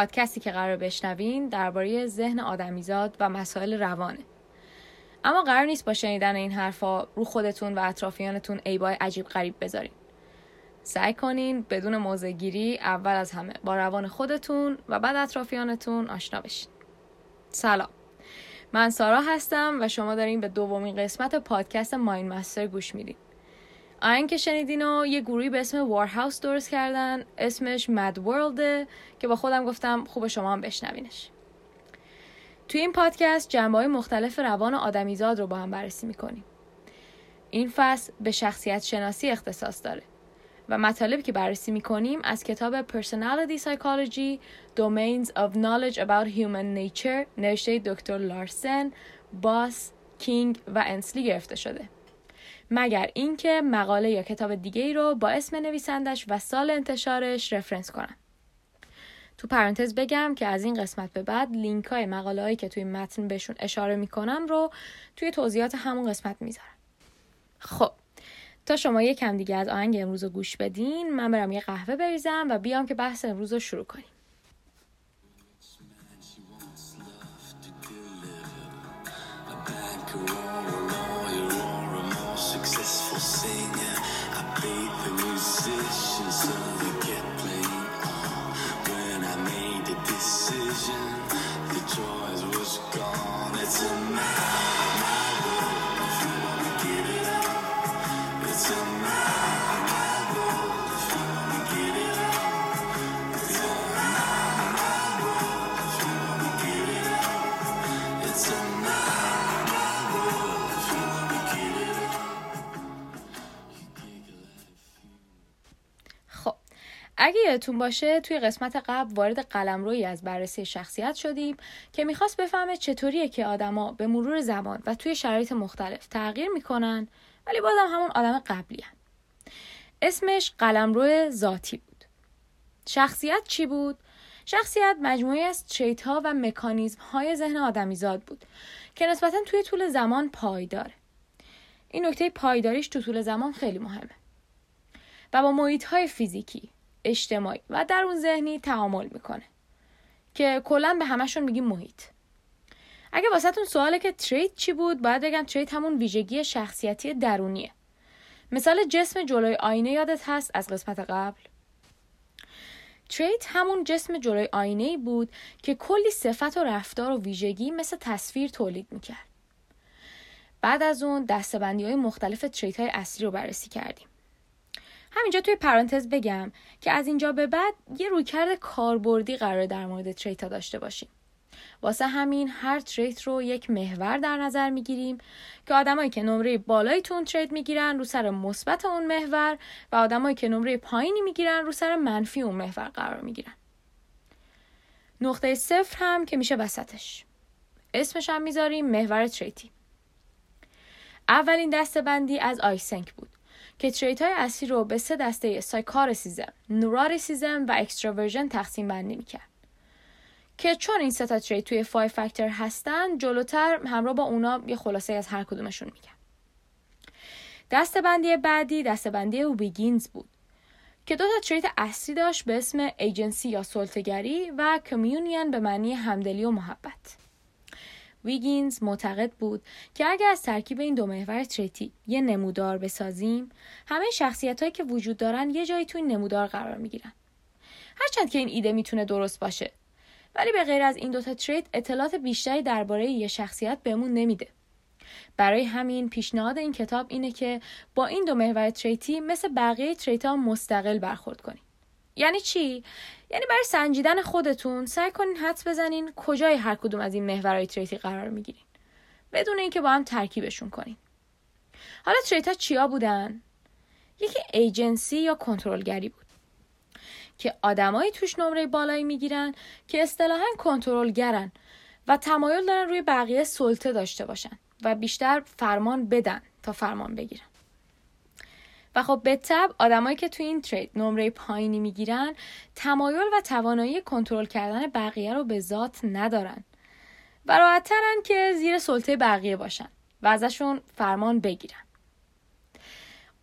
پادکستی که قرار بشنوین درباره ذهن آدمیزاد و مسائل روانه. اما قرار نیست با شنیدن این حرفا رو خودتون و اطرافیانتون عیبای عجیب غریب بذارین. سعی کنین بدون موزگیری اول از همه با روان خودتون و بعد اطرافیانتون آشنا بشین. سلام. من سارا هستم و شما دارین به دومین قسمت پادکست ماین مستر گوش میدین. آین که شنیدین و یه گروهی به اسم وارهاوس درست کردن اسمش مد ورلده که با خودم گفتم خوب شما هم بشنوینش توی این پادکست جنبه های مختلف روان آدمیزاد رو با هم بررسی می‌کنیم این فصل به شخصیت شناسی اختصاص داره و مطالبی که بررسی می‌کنیم از کتاب Personality Psychology Domains of Knowledge About Human Nature نوشته دکتر لارسن، باس، کینگ و انسلی گرفته شده. مگر اینکه مقاله یا کتاب دیگه ای رو با اسم نویسندش و سال انتشارش رفرنس کنم. تو پرانتز بگم که از این قسمت به بعد لینک های مقاله هایی که توی متن بهشون اشاره می‌کنم رو توی توضیحات همون قسمت می‌ذارم. خب تا شما یکم دیگه از آهنگ امروز رو گوش بدین من برم یه قهوه بریزم و بیام که بحث امروز رو شروع کنیم اگه یادتون باشه توی قسمت قبل وارد قلمرویی از بررسی شخصیت شدیم که می‌خواست بفهمه چطوریه که آدما به مرور زمان و توی شرایط مختلف تغییر می‌کنن ولی بازم همون آدم قبلی هن. اسمش قلمرو ذاتی بود. شخصیت چی بود؟ شخصیت مجموعی از ها و مکانیزم های ذهن آدمیزاد بود که نسبتا توی طول زمان پایداره. این نکته پایداریش تو طول زمان خیلی مهمه. و با محیط های فیزیکی، اجتماعی و در اون ذهنی تعامل می‌کنه که کلا به همشون میگیم محیط. اگه واسهتون سواله که تریت چی بود باید بگم تریت همون ویژگی شخصیتی درونیه. مثال جسم جلوی آینه یادت هست از قسمت قبل؟ تریت همون جسم جلوی آینه ای بود که کلی صفت و رفتار و ویژگی مثل تصویر تولید می‌کرد. بعد از اون دستبندی های مختلف تریت های اصلی رو بررسی کردیم. همینجا توی پرانتز بگم که از اینجا به بعد یه رویکرد کاربردی قرار در مورد تریتا داشته باشیم. واسه همین هر تریت رو یک محور در نظر می‌گیریم که آدمایی که نمره بالایی تو اون تریت می‌گیرن رو سر مثبت اون محور و آدمایی که نمره پایینی می‌گیرن رو سر منفی اون محور قرار می‌گیرن. نقطه صفر هم که میشه وسطش. اسمش هم می‌ذاریم محور trait ی. اولین دسته بندی از آیزنک بود. که trait های اصلی رو به سه دسته psychoticism، neuroticism و extraversion تقسیم بندی می‌کرد. که چون این سه تا trait توی five factor هستن جلوتر همراه با اونا یه خلاصه از هر کدومشون میگم. دسته بندی بعدی دسته بندی ویگینز بود که دو تا trait اصلی داشت به اسم ایجنسی یا سلطه‌گری و communion به معنی همدلی و محبت. ویگینز معتقد بود که اگر از ترکیب این دو محور trait ی یه نمودار بسازیم همه شخصیت هایی که وجود دارن یه جایی تو این نمودار قرار می‌گیرن. هرچند که این ایده می‌تونه درست باشه ولی به غیر از این دوتا trait اطلاعات بیشتری درباره یه شخصیت بهمون نمیده. برای همین پیشنهاد این کتاب اینه که با این دو محور trait ی مثل بقیه trait مستقل برخورد کنیم. یعنی چی؟ یعنی برای سنجیدن خودتون سعی کنین حدس بزنین کجای هر کدوم از این محورهای تریتی قرار می‌گیرین. بدون اینکه با هم ترکیبشون کنین. حالا تریت ها چیا بودن؟ یکی ایجنسی یا کنترلگری بود که آدمایی توش نمره بالایی می‌گیرن که اصطلاحا کنترلگرن و تمایل دارن روی بقیه سلطه داشته باشن و بیشتر فرمان بدن تا فرمان بگیرن. و خب به طب آدمایی که تو این ترید نمره پایینی می‌گیرن تمایل و توانایی کنترل کردن بقیه رو به ذات ندارن. و راحتترن که زیر سلطه بقیه باشن و ازشون فرمان بگیرن.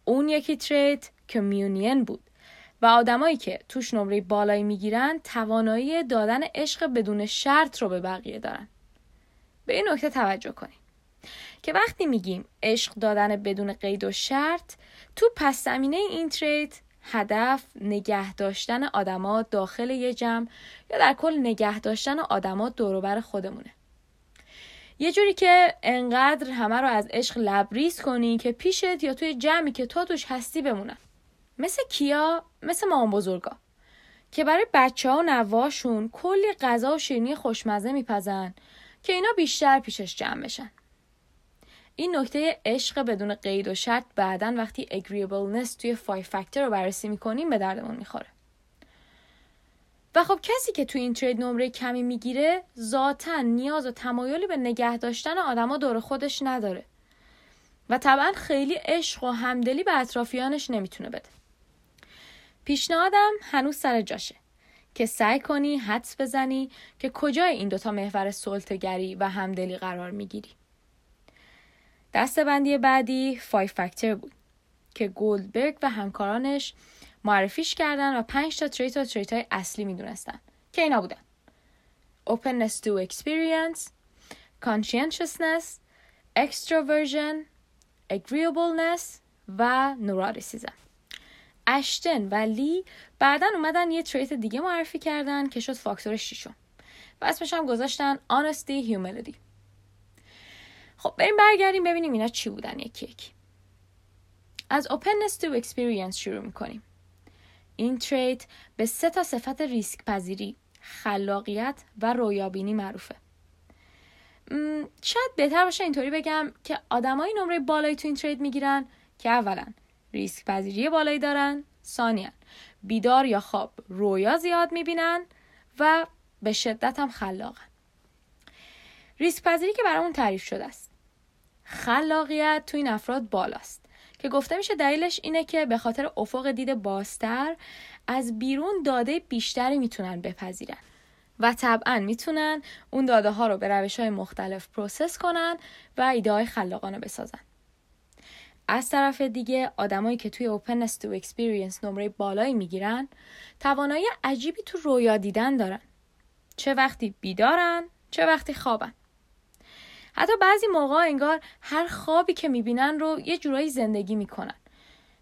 اون یکی ترید کمیونین بود و آدمایی که توش نمره بالایی می‌گیرن توانایی دادن عشق بدون شرط رو به بقیه دارن. به این نکته توجه کنید. که وقتی میگیم عشق دادن بدون قید و شرط تو پس زمینه این تریت هدف نگه داشتن آدما داخل یه جمع یا در کل نگه داشتن آدما دوروبر خودمونه. یه جوری که انقدر همه رو از عشق لبریز کنی که پیشت یا توی جمعی که تو توش هستی بمونن. مثل کیا؟ مثل مامان بزرگا. که برای بچه ها و نواشون کلی غذا و شیرینی خوشمزه میپزن که اینا بیشتر پیشش جمع بشن. این نکته عشق بدون قید و شرط بعدا وقتی agreeableness توی 5 فاکتور رو بررسی می‌کنیم به دردمون می‌خوره. و خب کسی که توی این ترید نمره کمی می‌گیره ذاتا نیاز و تمایلی به نگه داشتن آدما دور خودش نداره. و طبعا خیلی عشق و همدلی به اطرافیانش نمی‌تونه بده. پیشنهادم هنوز سر جاشه که سعی کنی حدس بزنی که کجای این دوتا محور سلطگری و همدلی قرار می‌گیری. دستبندی بعدی 5 فاکتور بود که گولدبرگ و همکارانش معرفیش کردن و 5 تا تریت و تریت های اصلی می‌دونستن که اینا بودن. Openness to experience conscientiousness extroversion agreeableness و neuroticism. اشتن و لی بعدا اومدن یه تریت دیگه معرفی کردن که شد فاکتور شیشم و اسمش هم گذاشتن honesty humility. خب بریم برگردیم ببینیم اینا چی بودن یکی یکی. از openness to experience شروع می‌کنیم. این تریت به سه تا صفت ریسک پذیری خلاقیت و رویابینی معروفه. شاید بهتر باشه اینطوری بگم که آدمایی نمره بالایی تو این ترید می‌گیرن که اولا ریسک پذیری بالایی دارن ثانیا بیدار یا خواب رویا زیاد می‌بینن و به شدت هم خلاقن. ریسک پذیری که برامون تعریف شده است. خلاقیت تو این افراد بالاست. که گفته میشه دلیلش اینه که به خاطر افق دید بازتر از بیرون داده بیشتری می‌تونن بپذیرن. و طبعا می‌تونن اون داده ها رو به روش های مختلف process کنن و ایده های خلاقانه بسازن. از طرف دیگه آدمایی که توی Openness to Experience نمره بالایی می‌گیرن توانایی عجیبی تو رویا دیدن دارن. چه وقتی بیدارن چه وقتی خوابن. حتی بعضی موقع انگار هر خوابی که می‌بینن رو یه جورایی زندگی می‌کنن.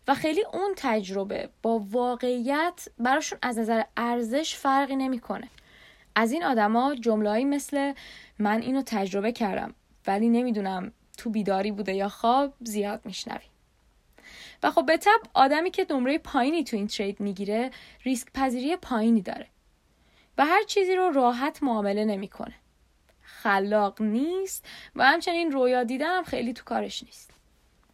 و خیلی اون تجربه با واقعیت براشون از نظر ارزش فرقی نمی‌کنه. از این آدما جملهایی مثل من اینو تجربه کردم ولی نمی‌دونم تو بیداری بوده یا خواب زیاد میشنوی. و خب به طب آدمی که نمره پایینی تو این ترید می‌گیره ریسک پذیری پایینی داره. و هر چیزی رو راحت معامله نمی‌کنه. خلاق نیست و همچنین رویا دیدن هم خیلی تو کارش نیست.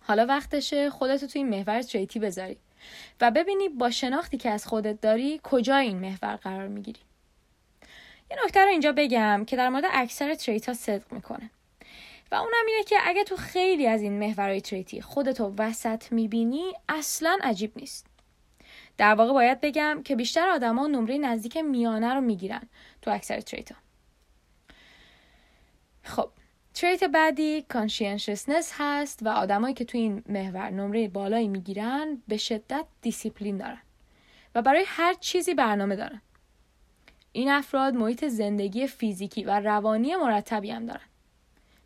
حالا وقتشه خودتو تو این محور تریتی بذاری و ببینی با شناختی که از خودت داری کجا این محور قرار می‌گیری. یه نکته رو اینجا بگم که در مورد اکثر trait ها صدق می‌کنه. و اونم اینه که اگه تو خیلی از این محورهای trait ی خودتو وسط می‌بینی اصلا عجیب نیست. در واقع باید بگم که بیشتر آدما نمره نزدیک میانه رو می‌گیرن تو اکثر trait ها خب trait بعدی conscientiousness هست و آدمایی که تو این محور نمره بالایی می‌گیرن به شدت دیسیپلین دارن و برای هر چیزی برنامه دارن. این افراد محیط زندگی فیزیکی و روانی مرتبی هم دارن.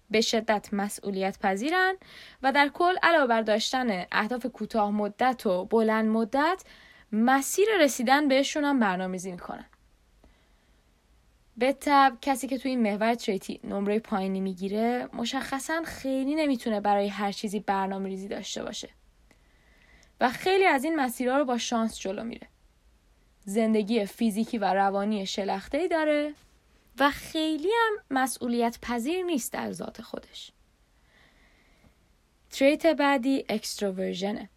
به شدت مسئولیت پذیرن و در کل علاوه بر داشتن اهداف کوتاه مدت و بلند مدت مسیر رسیدن بهشون هم برنامه‌ریزی می‌کنن. به طب کسی که توی این محور تریتی نمره پایینی می‌گیره مشخصا خیلی نمی‌تونه برای هر چیزی برنامه ریزی داشته باشه. و خیلی از این مسیرها رو با شانس جلو میره. زندگی فیزیکی و روانی شلخته داره و خیلی هم مسئولیت پذیر نیست در ذات خودش. تریت بعدی اکستروورژنه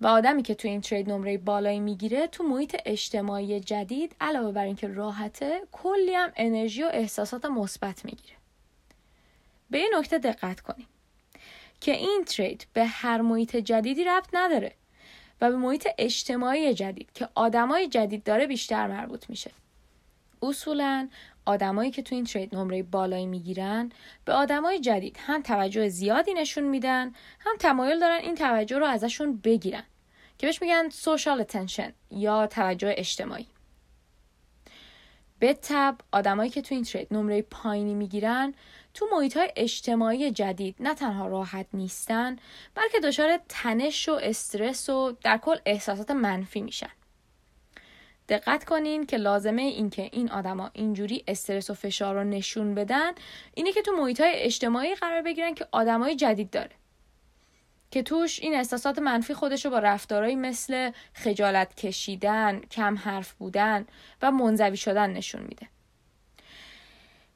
و آدمی که تو این ترید نمره بالایی می‌گیره تو محیط اجتماعی جدید علاوه بر اینکه راحته کلی هم انرژی و احساسات مثبت می‌گیره. به این نکته دقت کنیم که این ترید به هر محیط جدیدی ربط نداره و به محیط اجتماعی جدید که آدمای جدید داره بیشتر مربوط میشه. اصولا آدمایی که تو این ترید نمره بالایی می‌گیرن به آدمای جدید هم توجه زیادی نشون میدن هم تمایل دارن این توجه رو ازشون بگیرن که بهش میگن social attention یا توجه اجتماعی. به تب آدمایی که تو این ترید نمره پایینی می‌گیرن تو محیط های اجتماعی جدید نه تنها راحت نیستن بلکه دچار تنش و استرس و در کل احساسات منفی میشن. دقت کنین که لازمه این که این آدما اینجوری استرس و فشار رو نشون بدن اینه که تو محیط های اجتماعی قرار بگیرن که آدمای جدید داره که توش این احساسات منفی خودش رو با رفتارهایی مثل خجالت کشیدن، کم حرف بودن و منزوی شدن نشون میده.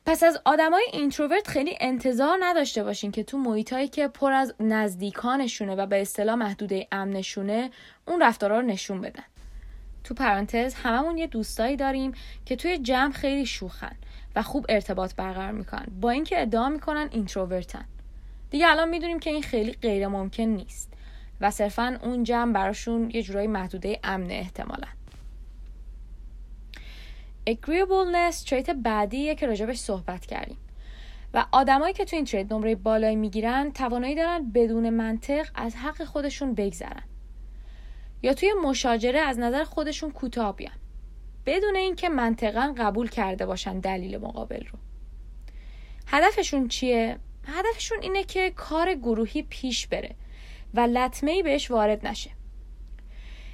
پس از آدمای introvert خیلی انتظار نداشته باشین که تو محیطایی که پر از نزدیکانشونه و به اصطلاح محدوده امنشونه اون رفتارها رو نشون بدن. تو پرانتز هممون یه دوستایی داریم که توی جمع خیلی شوخن و خوب ارتباط برقرار می‌کنن. با اینکه ادعا می‌کنن اینتروورتن. دیگه الان می‌دونیم که این خیلی غیر ممکن نیست و صرفا اون جمع براشون یه جورایی محدوده امن احتمالا. Agreeableness تریت بعدیه که راجبش صحبت کردیم. و آدمایی که تو این تریت نمره بالایی می‌گیرن توانایی دارن بدون منطق از حق خودشون بگذرن. یا توی مشاجره از نظر خودشون کوتاه بیان. بدون اینکه منطقا قبول کرده باشن دلیل مقابل رو. هدفشون چیه؟ هدفشون اینه که کار گروهی پیش بره و لطمه بهش وارد نشه.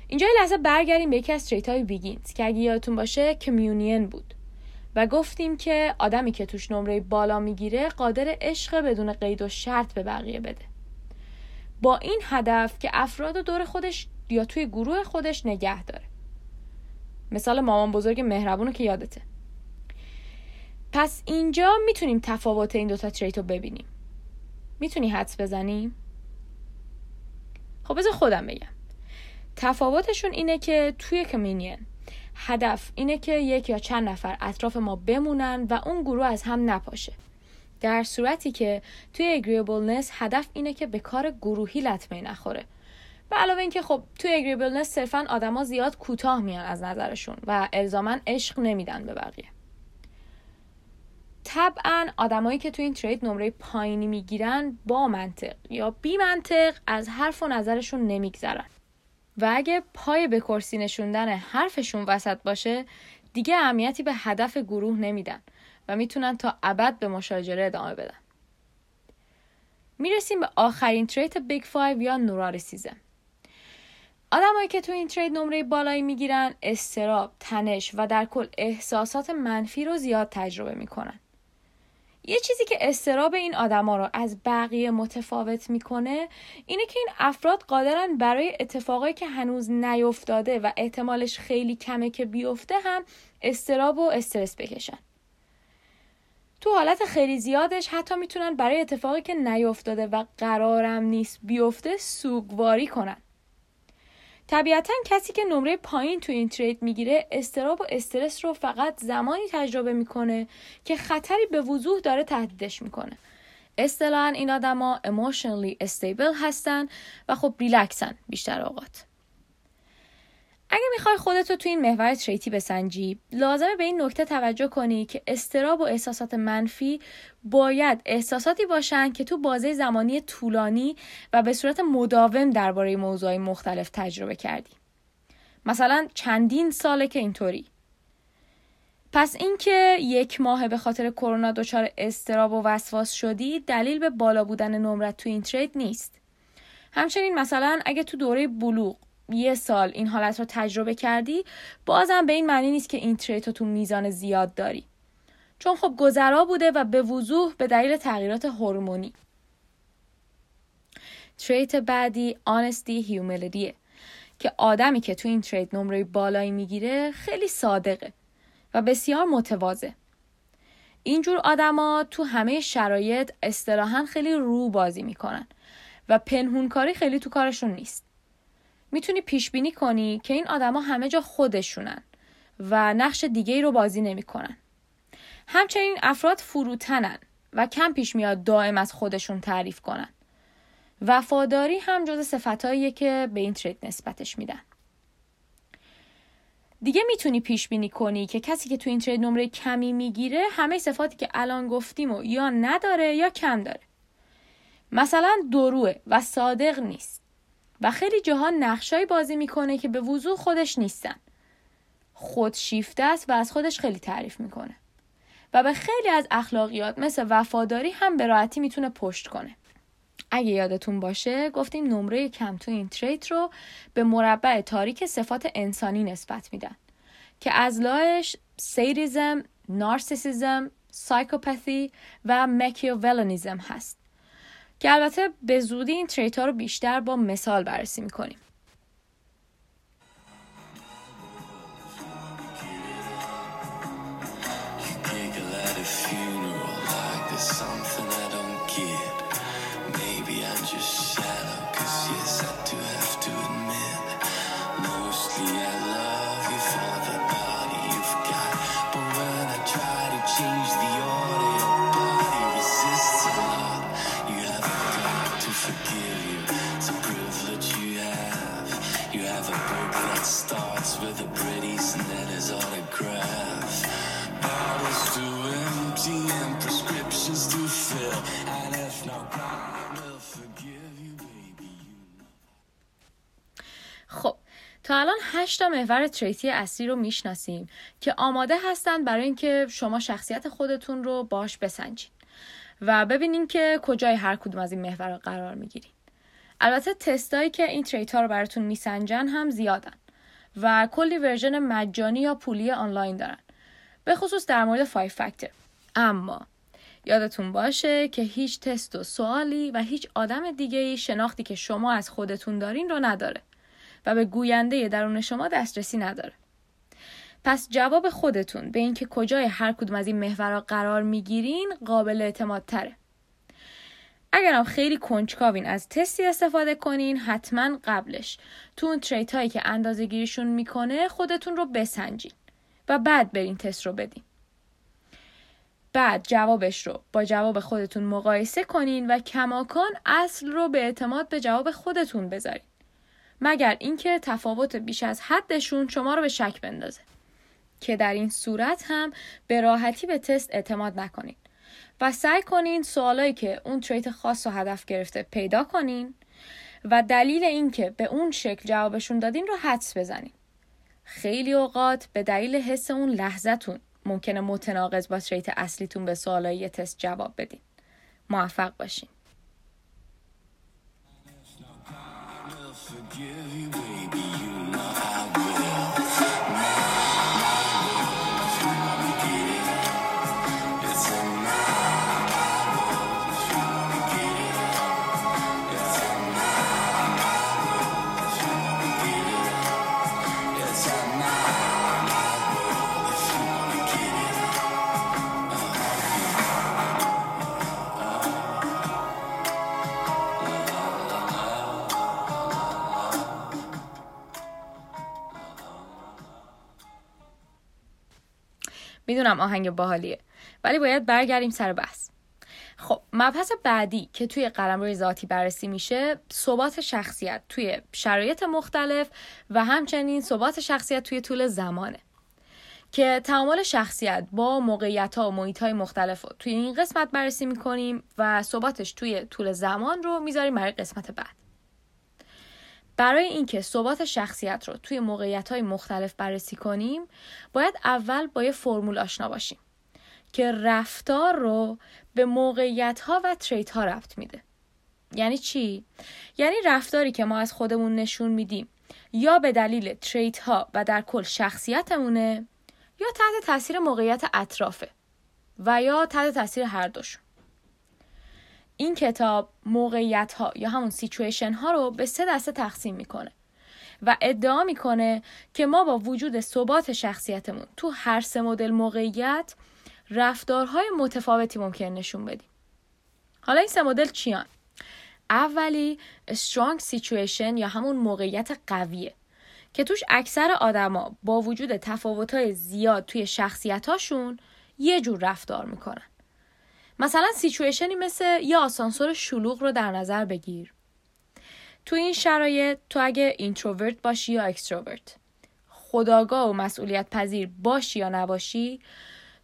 اینجا یه لحظه برگردیم به یکی از تریت های بیگینز که اگه یادتون باشه کمیونین بود و گفتیم که آدمی که توش نمره بالا می‌گیره قادر عشق بدون قید و شرط به بقیه بده. با این هدف که افراد و دور خودش یا توی گروه خودش نگه داره. مثال مامان بزرگ مهربونو که یادته. پس اینجا می‌تونیم تفاوت این دوتا تریت رو ببینیم. می‌تونی حدس بزنیم؟ خب بذار خودم بگم. تفاوتشون اینه که توی کمینین هدف اینه که یک یا چند نفر اطراف ما بمونن و اون گروه از هم نپاشه. در صورتی که توی agreeableness هدف اینه که به کار گروهی لطمه نخوره. و علاوه اینکه خب توی agreeableness صرفا آدما زیاد کوتاه میان از نظرشون و الزاما عشق نمیدن به بقیه. طبعا آدمایی که تو این ترید نمره پایینی می‌گیرن با منطق یا بی منطق از حرف و نظرشون نمیگذرن. و اگه پای به کرسی نشوندن حرفشون وسط باشه دیگه اهمیتی به هدف گروه نمیدن و می‌تونن تا ابد به مشاجره ادامه بدن. می‌رسیم به آخرین trait big five یا neuroticism آدمایی که تو این trait نمره بالایی می‌گیرن اضطراب، تنش و در کل احساسات منفی رو زیاد تجربه می‌کنن. یه چیزی که اضطراب این آدما رو از بقیه متفاوت می‌کنه اینه که این افراد قادرن برای اتفاقایی که هنوز نیفتاده و احتمالش خیلی کمه که بیفته هم استراب و استرس بکشن. تو حالت خیلی زیادش حتی می‌تونن برای اتفاقی که نیفتاده و قرارم نیست بیفته سوگواری کنن. طبیعتا کسی که نمره پایین تو این ترید می‌گیره استراب و استرس رو فقط زمانی تجربه می‌کنه که خطری به وضوح داره تهدیدش می‌کنه. اصطلاحا این آدما emotionally stable هستن و خب ریلکسن بیشتر اوقات. اگه می‌خوای خودتو تو این محور تریتی بسنجی لازمه به این نکته توجه کنی که استراب و احساسات منفی باید احساساتی باشن که تو بازه زمانی طولانی و به صورت مداوم درباره موضوعی مختلف تجربه کردی. مثلا چندین ساله که اینطوری. پس اینکه یک ماه به خاطر کرونا دچار استراب و وسواس شدی دلیل به بالا بودن نمرت تو این ترید نیست. همچنین مثلا اگه تو دوره بلوغ یه سال این حالت رو تجربه کردی بازم به این معنی نیست که این تریت رو تو میزان زیاد داری. چون خب گذرا بوده و به وضوح به دلیل تغییرات هورمونی. تریت بعدی آنستی هیوملیدیه که آدمی که تو این تریت نمره بالایی می‌گیره خیلی صادقه و بسیار متواضع. اینجور آدما تو همه شرایط اصطلاحا خیلی رو بازی می‌کنن و پنهونکاری خیلی تو کارشون نیست. می‌تونی پیش بینی کنی که این آدما همه جا خودشونن و نقش دیگه ای رو بازی نمی‌کنن. همچنین افراد فروتنن و کم پیش میاد دائم از خودشون تعریف کنن. وفاداری هم جز صفتهاییه که به این ترید نسبتش میدن. دیگه می‌تونی پیش بینی کنی که کسی که تو این ترید نمره کمی می‌گیره همه صفاتی که الان گفتیم و یا نداره یا کم داره. مثلا دروه و صادق نیست. و خیلی جاها نقشایی بازی می‌کنه که به وضوح خودش نیستن. خودشیفته است و از خودش خیلی تعریف می‌کنه. و به خیلی از اخلاقیات مثل وفاداری هم به راحتی می‌تونه پشت کنه. اگه یادتون باشه گفتیم نمره کم تو این تریت رو به مربع تاریک صفات انسانی نسبت میدن که از لاش سیریزم، نارسیسیزم، سایکوپاثی و مکیوولنیزم هست. که البته به زودی این تریت ها رو بیشتر با مثال بررسی می‌کنیم. تا الان هشتا محور trait ی اصلی رو می‌شناسیم که آماده هستند برای اینکه شما شخصیت خودتون رو باهاش بسنجین. و ببینین که کجای هر کدوم از این محور قرار می‌گیرین. البته تستایی که این trait ها رو براتون میسنجن هم زیادن و کلی version مجانی یا پولی آنلاین دارن. به خصوص در مورد 5 فکتر. اما یادتون باشه که هیچ تست و سوالی و هیچ آدم دیگه شناختی که شما از خودتون دارین رو نداره. و به گوینده درون شما دسترسی نداره. پس جواب خودتون به اینکه کجای هر کدوم از این محورها قرار می‌گیرین قابل اعتماد تره. اگرم خیلی کنجکاوین از تستی استفاده کنین حتما قبلش تو اون تریت هایی که اندازه گیریشون می‌کنه خودتون رو بسنجین و بعد برین تست رو بدین. بعد جوابش رو با جواب خودتون مقایسه کنین و کماکان اصل رو به اعتماد به جواب خودتون بذارین. مگر اینکه تفاوت بیش از حدشون شما رو به شک بندازه. که در این صورت هم به راحتی به تست اعتماد نکنید و سعی کنین سوالایی که اون تریت خاص و هدف گرفته پیدا کنین و دلیل اینکه به اون شکل جوابشون دادین رو حدس بزنین. خیلی اوقات به دلیل حس اون لحظتون ممکنه متناقض با تریت اصلیتون به سوالای تست جواب بدین. موفق باشین. give you می‌دونم آهنگ باحالیه. ولی باید برگردیم سر بحث. خب مبحث بعدی که توی قلمروی ذاتی بررسی میشه ثبات شخصیت توی شرایط مختلف و همچنین ثبات شخصیت توی طول زمانه. که تعامل شخصیت با موقعیت ها و محیط های مختلف رو توی این قسمت بررسی می‌کنیم و ثباتش توی طول زمان رو می‌ذاریم برای قسمت بعد. برای اینکه ثبات شخصیت رو توی موقعیت های مختلف بررسی کنیم باید اول با یه فرمول آشنا باشیم که رفتار رو به موقعیت ها و تریت ها ربط میده. یعنی چی؟ یعنی رفتاری که ما از خودمون نشون میدیم یا به دلیل تریت ها و در کل شخصیتمونه یا تحت تاثیر موقعیت اطرافه و یا تحت تاثیر هر دوشون. این کتاب موقعیت ها یا همون سیچویشن ها رو به سه دسته تقسیم می‌کنه و ادعا می‌کنه که ما با وجود ثبات شخصیتمون تو هر سه مدل موقعیت رفتارهای متفاوتی ممکن نشون بدیم. حالا این سه مدل چیان؟ اولی strong situation یا همون موقعیت قویه که توش اکثر آدما با وجود تفاوت‌های زیاد توی شخصیتاشون یه جور رفتار می‌کنن. مثلا سیچویشنی مثل یه آسانسور شلوغ رو در نظر بگیر. تو این شرایط تو اگه introvert باشی یا extrovert خودآگاه و مسئولیت پذیر باشی یا نباشی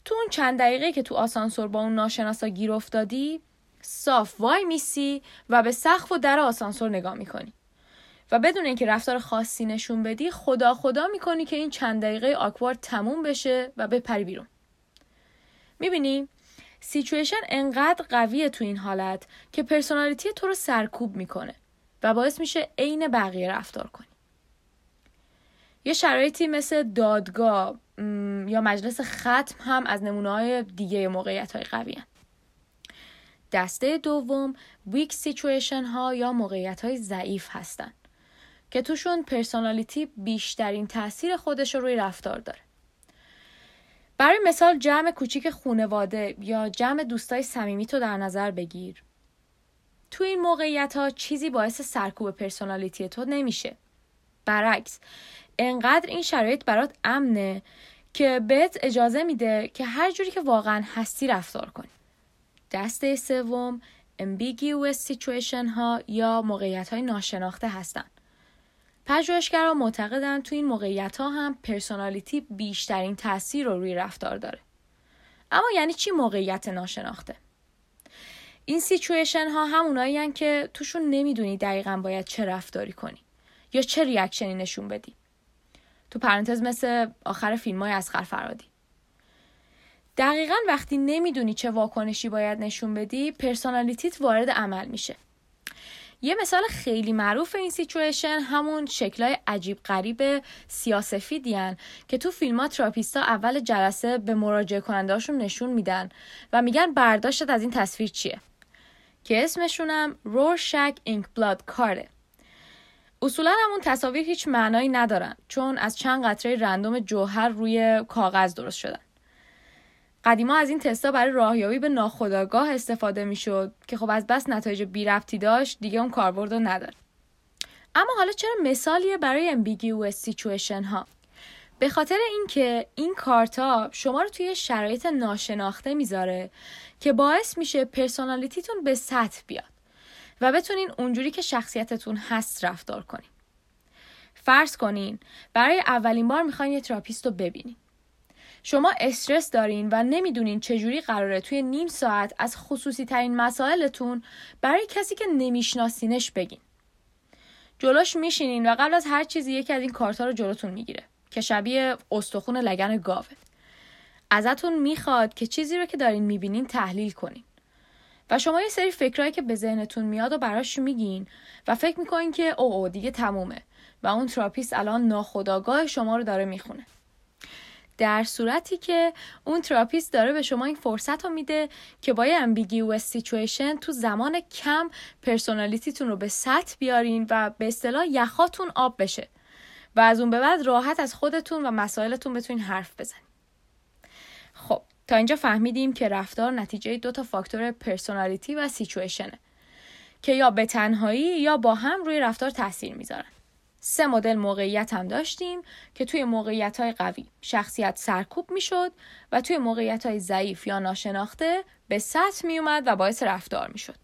تو اون چند دقیقه که تو آسانسور با اون ناشناسا گیر افتادی صاف وای میسی و به سقف و در آسانسور نگاه می‌کنی. و بدون اینکه رفتار خاصی نشون بدی خدا خدا می‌کنی که این چند دقیقه awkward تموم بشه و بپری بیرون. می‌بینی؟ سیچویشن انقدر قویه تو این حالت که personality تو رو سرکوب می‌کنه و باعث میشه عین بقیه رفتار کنی یه شرایطی مثل دادگاه یا مجلس ختم هم از نمونه های دیگه موقعیت های قوی دسته دوم weak situation ها یا موقعیت های ضعیف هستن که توشون personality بیشترین تاثیر خودش رو روی رفتار داره. برای مثال جمع کوچیک خونواده یا جمع دوستای صمیمیتو در نظر بگیر. تو این موقعیت ها چیزی باعث سرکوب personality تو نمیشه. برعکس انقدر این شرایط برات امنه که بهت اجازه میده که هر جوری که واقعا هستی رفتار کنی. دسته سوم ambiguous situation ها یا موقعیت های ناشناخته هستند. پژوهشگران معتقدند تو این موقعیت ها هم personality بیشترین تاثیر رو روی رفتار داره. اما یعنی چی موقعیت ناشناخته؟ این سیچویشن ها همونایی که توشون نمی‌دونی دقیقا باید چه رفتاری کنی یا چه reaction ی نشون بدی. تو پرانتز مثل آخر فیلم های اصغر فرهادی. دقیقا وقتی نمی‌دونی چه واکنشی باید نشون بدی personality ت وارد عمل میشه یه مثال خیلی معروف این سیچویشن همون شکلای عجیب غریب سیاسفیدیان که تو فیلم ها تراپیستا اول جلسه به مراجعه کنندهاشون نشون میدن و میگن برداشتت از این تصویر چیه؟ که اسمشونم رورشک اینک بلاد کاره. اصولا همون تصاویر هیچ معنایی ندارن چون از چند قطره رندوم جوهر روی کاغذ درست شدن. قدیما از این تستا برای راهیابی به ناخودآگاه استفاده می‌شد که خب از بس نتایج بی ربطی داشت دیگه اون کاربرد رو نداره اما حالا چرا مثالیه برای ambiguous سیچویشن ها به خاطر اینکه این کارتا شما رو توی شرایط ناشناخته می‌ذاره که باعث میشه personality تون به سطح بیاد و بتونین اونجوری که شخصیتتون هست رفتار کنین. فرض کنین برای اولین بار می‌خواین یه therapist رو ببینین. شما استرس دارین و نمی‌دونین چجوری قراره توی نیم ساعت از خصوصی ترین مسائلتون برای کسی که نمیشناسینش بگین. جلوش میشینین و قبل از هر چیزی یکی از این کارتا رو جلوتون می‌گیره که شبیه استخون لگن گاوه. ازتون می‌خواد که چیزی رو که دارین می‌بینین تحلیل کنین. و شما یه سری فکرهایی که به ذهنتون میاد رو براش میگین و فکر می‌کنین که او او دیگه تمومه و اون therapist الان ناخودآگاه شما رو داره می‌خونه. در صورتی که اون therapist داره به شما این فرصت رو میده که با یه ambiguous سیچویشن تو زمان کم personality تون رو به سطح بیارین و به اصطلاح یخاتون آب بشه و از اون به بعد راحت از خودتون و مسائلتون بتونین حرف بزنین. خب تا اینجا فهمیدیم که رفتار نتیجه دو تا فاکتور personality و situation ه که یا به تنهایی یا با هم روی رفتار تاثیر می‌ذارن. سه مدل موقعیت هم داشتیم که توی موقعیت های قوی شخصیت سرکوب می‌شد و توی موقعیت های ضعیف یا ناشناخته به سطح می اومد و باعث رفتار می‌شد.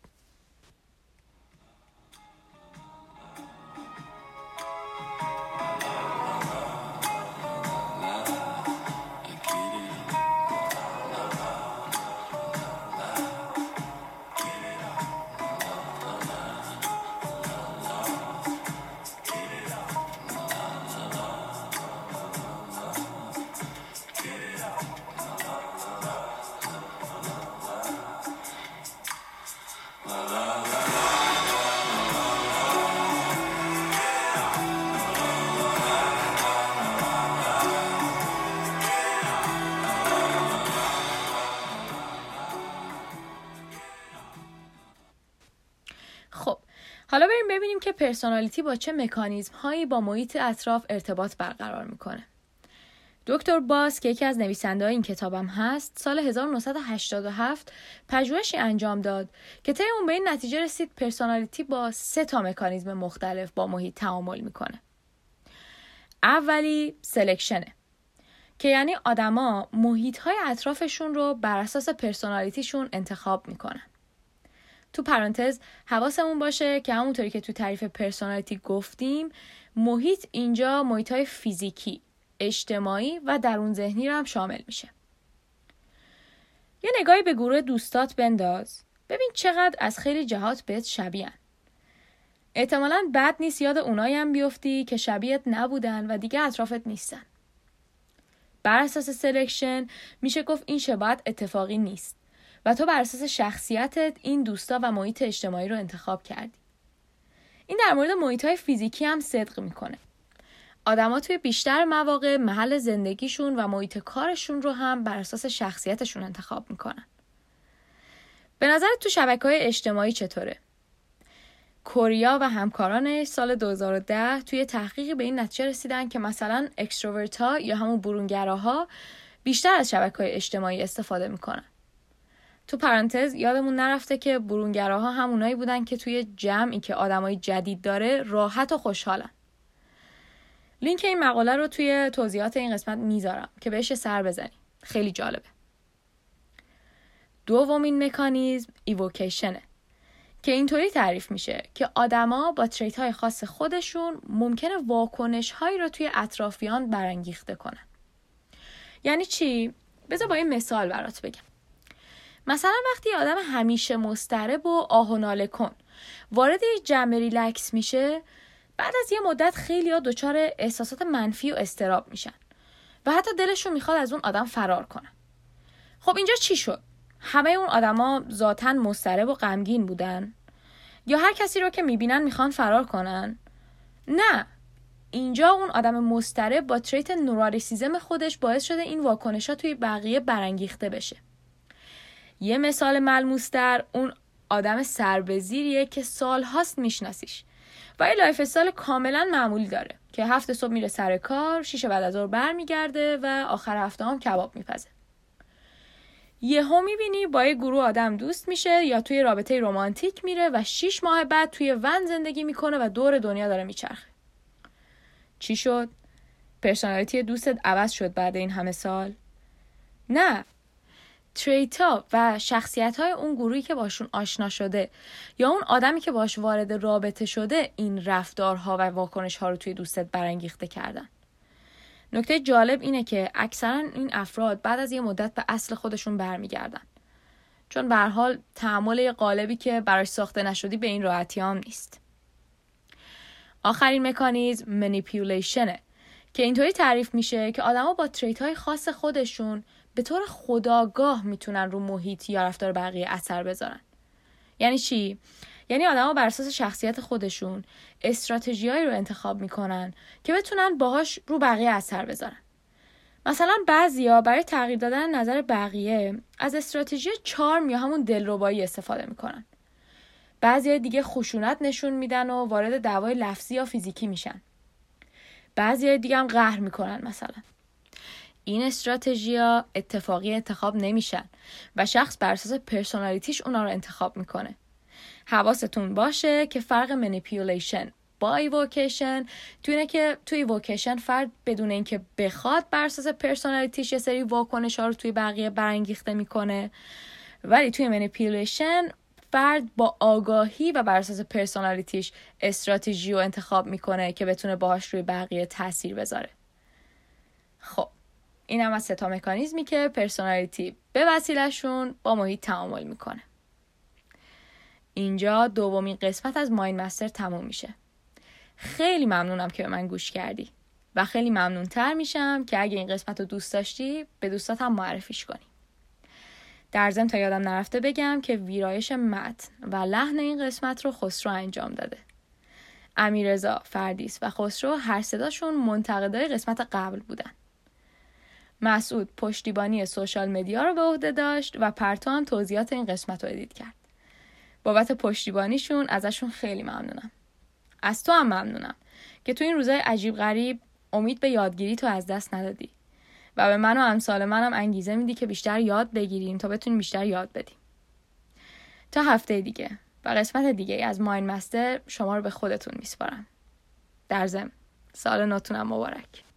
personality با چه مکانیزم هایی با محیط اطراف ارتباط برقرار می‌کنه. دکتر باس که یکی از نویسنده این کتابم هست سال 1987 پژوهشی انجام داد که طی اون به این نتیجه رسید personality با سه تا مکانیزم مختلف با محیط تعامل می‌کنه. اولی selection ه که یعنی آدما محیط های اطرافشون رو بر اساس personality شون انتخاب می‌کنن. تو پرانتز حواسمون باشه که همونطوری که تو تعریف personality گفتیم محیط اینجا محیط های فیزیکی اجتماعی و درون ذهنی رو هم شامل میشه. یه نگاهی به گروه دوستات بنداز. ببین چقدر از خیلی جهات بهت شبیهن احتمالا بد نیست یاد اونایی هم بیفتی که شبیهت نبودن و دیگه اطرافت نیستن. بر اساس selection میشه گفت این شباهت اتفاقی نیست. و تو بر اساس شخصیتت این دوستا و محیط اجتماعی رو انتخاب کردی. این در مورد محیط های فیزیکی هم صدق می‌کنه. آدما توی بیشتر مواقع محل زندگیشون و محیط کارشون رو هم بر اساس شخصیتشون انتخاب می‌کنن. به نظر تو شبکه های اجتماعی چطوره؟ کوریا و همکارانش سال 2010 توی تحقیقی به این نتیجه رسیدن که مثلا اکستروورت ها یا همون برونگراها بیشتر از شبکه های اجتماعی استفاده می‌کنن. تو پرانتز یادمون نرفته که برونگراها همونایی بودن که توی جمعی که آدمای جدید داره راحت و خوشحالن. لینک این مقاله رو توی توضیحات این قسمت می‌ذارم که بهش سر بزنی. خیلی جالبه. دومین مکانیزم ایووکیشنه که اینطوری تعریف میشه که آدما با تریت های خاص خودشون ممکنه واکنش هایی رو توی اطرافیان برانگیخته کنن. یعنی چی؟ بذار با این مثال برات بگم. مثلا وقتی آدم همیشه مسترب و آه و ناله کن. وارد یک جمع ریلکس میشه بعد از یه مدت خیلی ها دچار احساسات منفی و استراب میشن و حتی دلشون می‌خواد از اون آدم فرار کنن. خب اینجا چی شد؟ همه اون آدما ذاتا مسترب و غمگین بودن؟ یا هر کسی رو که می‌بینن می‌خوان فرار کنن؟ نه. اینجا اون آدم مضطرب با trait neuroticism خودش باعث شده این واکنش ها توی بقیه برانگیخته بشه. یه مثال ملموستر اون آدم سربزیریه که سال هاست میشناسیش و یه lifestyle کاملا معمولی داره که هفت صبح میره سر کار شیشه بعد از ظهر برمیگرده و آخر هفته هم کباب میپزه یهو می‌بینی با یه گروه آدم دوست میشه یا توی رابطه رمانتیک میره و شیش ماه بعد توی ون زندگی می‌کنه و دور دنیا داره میچرخه چی شد؟ پرسونالیتی دوستت عوض شد بعد این همه سال؟ نه تریتا و شخصیت های اون گروهی که باشون آشنا شده یا اون آدمی که باش وارد رابطه شده این رفتارها و واکنش ها رو توی دوستت برانگیخته کردن. نکته جالب اینه که اکثرا این افراد بعد از یه مدت به اصل خودشون برمیگردن. چون به حال تحمل قالبی که براش ساخته نشدی به این راحتی هم نیست. آخرین مکانیزم منیپیولیشنه که اینطوری تعریف میشه که آدما با تریت های خاص خودشون به طور خداگاه می‌تونن رو محیط یا رفتار بقیه اثر بذارن. یعنی چی؟ یعنی آدما بر اساس شخصیت خودشون استراتژیایی رو انتخاب می‌کنن که بتونن باهاش رو بقیه اثر بذارن. مثلا بعضیا برای تغییر دادن نظر بقیه از استراتژی چارم یا همون دلربایی استفاده می‌کنن. بعضی دیگه خشونت نشون میدن و وارد دعوای لفظی یا فیزیکی میشن. بعضی دیگه هم قهر می‌کنن مثلا. این استراتژیا اتفاقی انتخاب نمیشن و شخص بر اساس personality ش اونا رو انتخاب می‌کنه. حواستون باشه که فرق manipulation با ایووکیشن تو اینه که توی ایووکیشن فرد بدون اینکه بخواد بر اساس personality ش یه سری واکنش ها رو توی بقیه برانگیخته می‌کنه. ولی توی manipulation فرد با آگاهی و بر اساس personality ش استراتژی رو انتخاب می‌کنه که بتونه باهاش روی بقیه تاثیر بذاره. خب این هم از سه تا مکانیزمی که personality به وسیلهشون با محیط تعامل می‌کنه. اینجا دومین قسمت از Mind Master تموم میشه. خیلی ممنونم که به من گوش کردی و خیلی ممنونتر میشم که اگه این قسمت رو دوست داشتی به دوستات هم معرفیش کنی. در ضمن تا یادم نرفته بگم که ویرایش متن و لحن این قسمت رو خسرو انجام داده. امیرزا، فردیس و خسرو هر سه تاشون منتقدای قسمت قبل بودن. مسعود پشتیبانی social media رو به عهده داشت و پرتو هم توضیحات این قسمت رو edit کرد. بابت پشتیبانیشون ازشون خیلی ممنونم. از تو هم ممنونم که تو این روزای عجیب غریب امید به یادگیریتو از دست ندادی و به من و امثال منم انگیزه میدی که بیشتر یاد بگیریم تا بتونیم بیشتر یاد بدیم. تا هفته دیگه و قسمت دیگه از ماین مستر شما رو به خودتون میسپارم. در ضمن سال نوتونم مبارک.